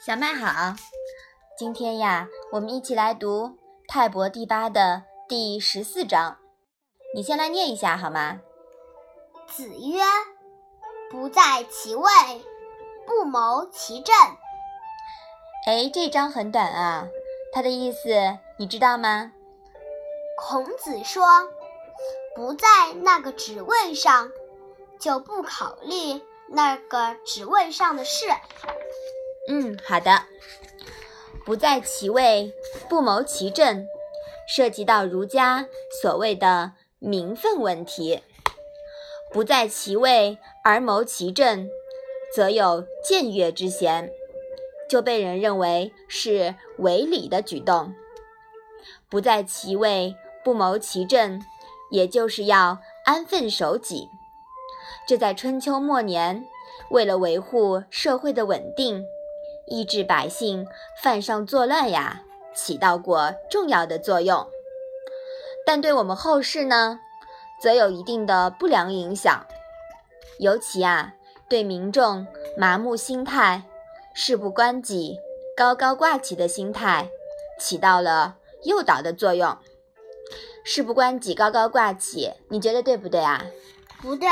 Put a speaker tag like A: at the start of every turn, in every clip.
A: 小麦好，今天呀，我们一起来读《泰伯第八》的第十四章。你先来念一下好吗？
B: 子曰：“不在其位，不谋其政。”
A: 哎，这章很短啊，它的意思你知道吗？
B: 孔子说：“不在那个职位上，就不考虑那个职位上的事。”
A: 嗯，好的。不在其位，不谋其政，涉及到儒家所谓的名分问题。不在其位而谋其政，则有僭越之嫌，就被人认为是违礼的举动。不在其位不谋其政，也就是要安分守己。这在春秋末年，为了维护社会的稳定。抑制百姓犯上作乱呀，起到过重要的作用。但对我们后世呢，则有一定的不良影响。尤其啊，对民众麻木心态、事不关己、高高挂起的心态，起到了诱导的作用。事不关己、高高挂起，你觉得对不对啊？
B: 不对。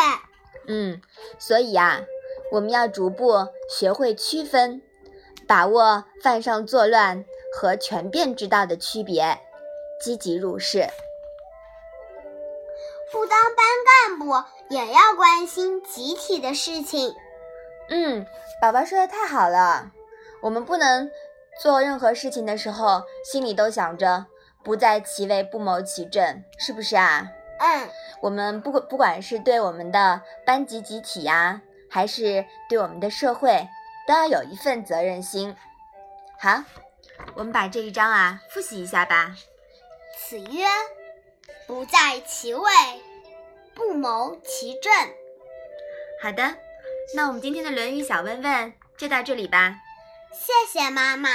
A: 嗯，所以啊，我们要逐步学会区分。把握犯上作乱和权变之道的区别，积极入世。
B: 不当班干部也要关心集体的事情。
A: 嗯，宝宝说的太好了。我们不能做任何事情的时候，心里都想着不在其位不谋其政，是不是啊？
B: 嗯。
A: 我们不不管是对我们的班级集体呀，还是对我们的社会。都要有一份责任心。好，我们把这一章啊复习一下吧。
B: 子曰：“不在其位，不谋其政。”
A: 好的，那我们今天的《论语》小问问就到这里吧。
B: 谢谢妈妈。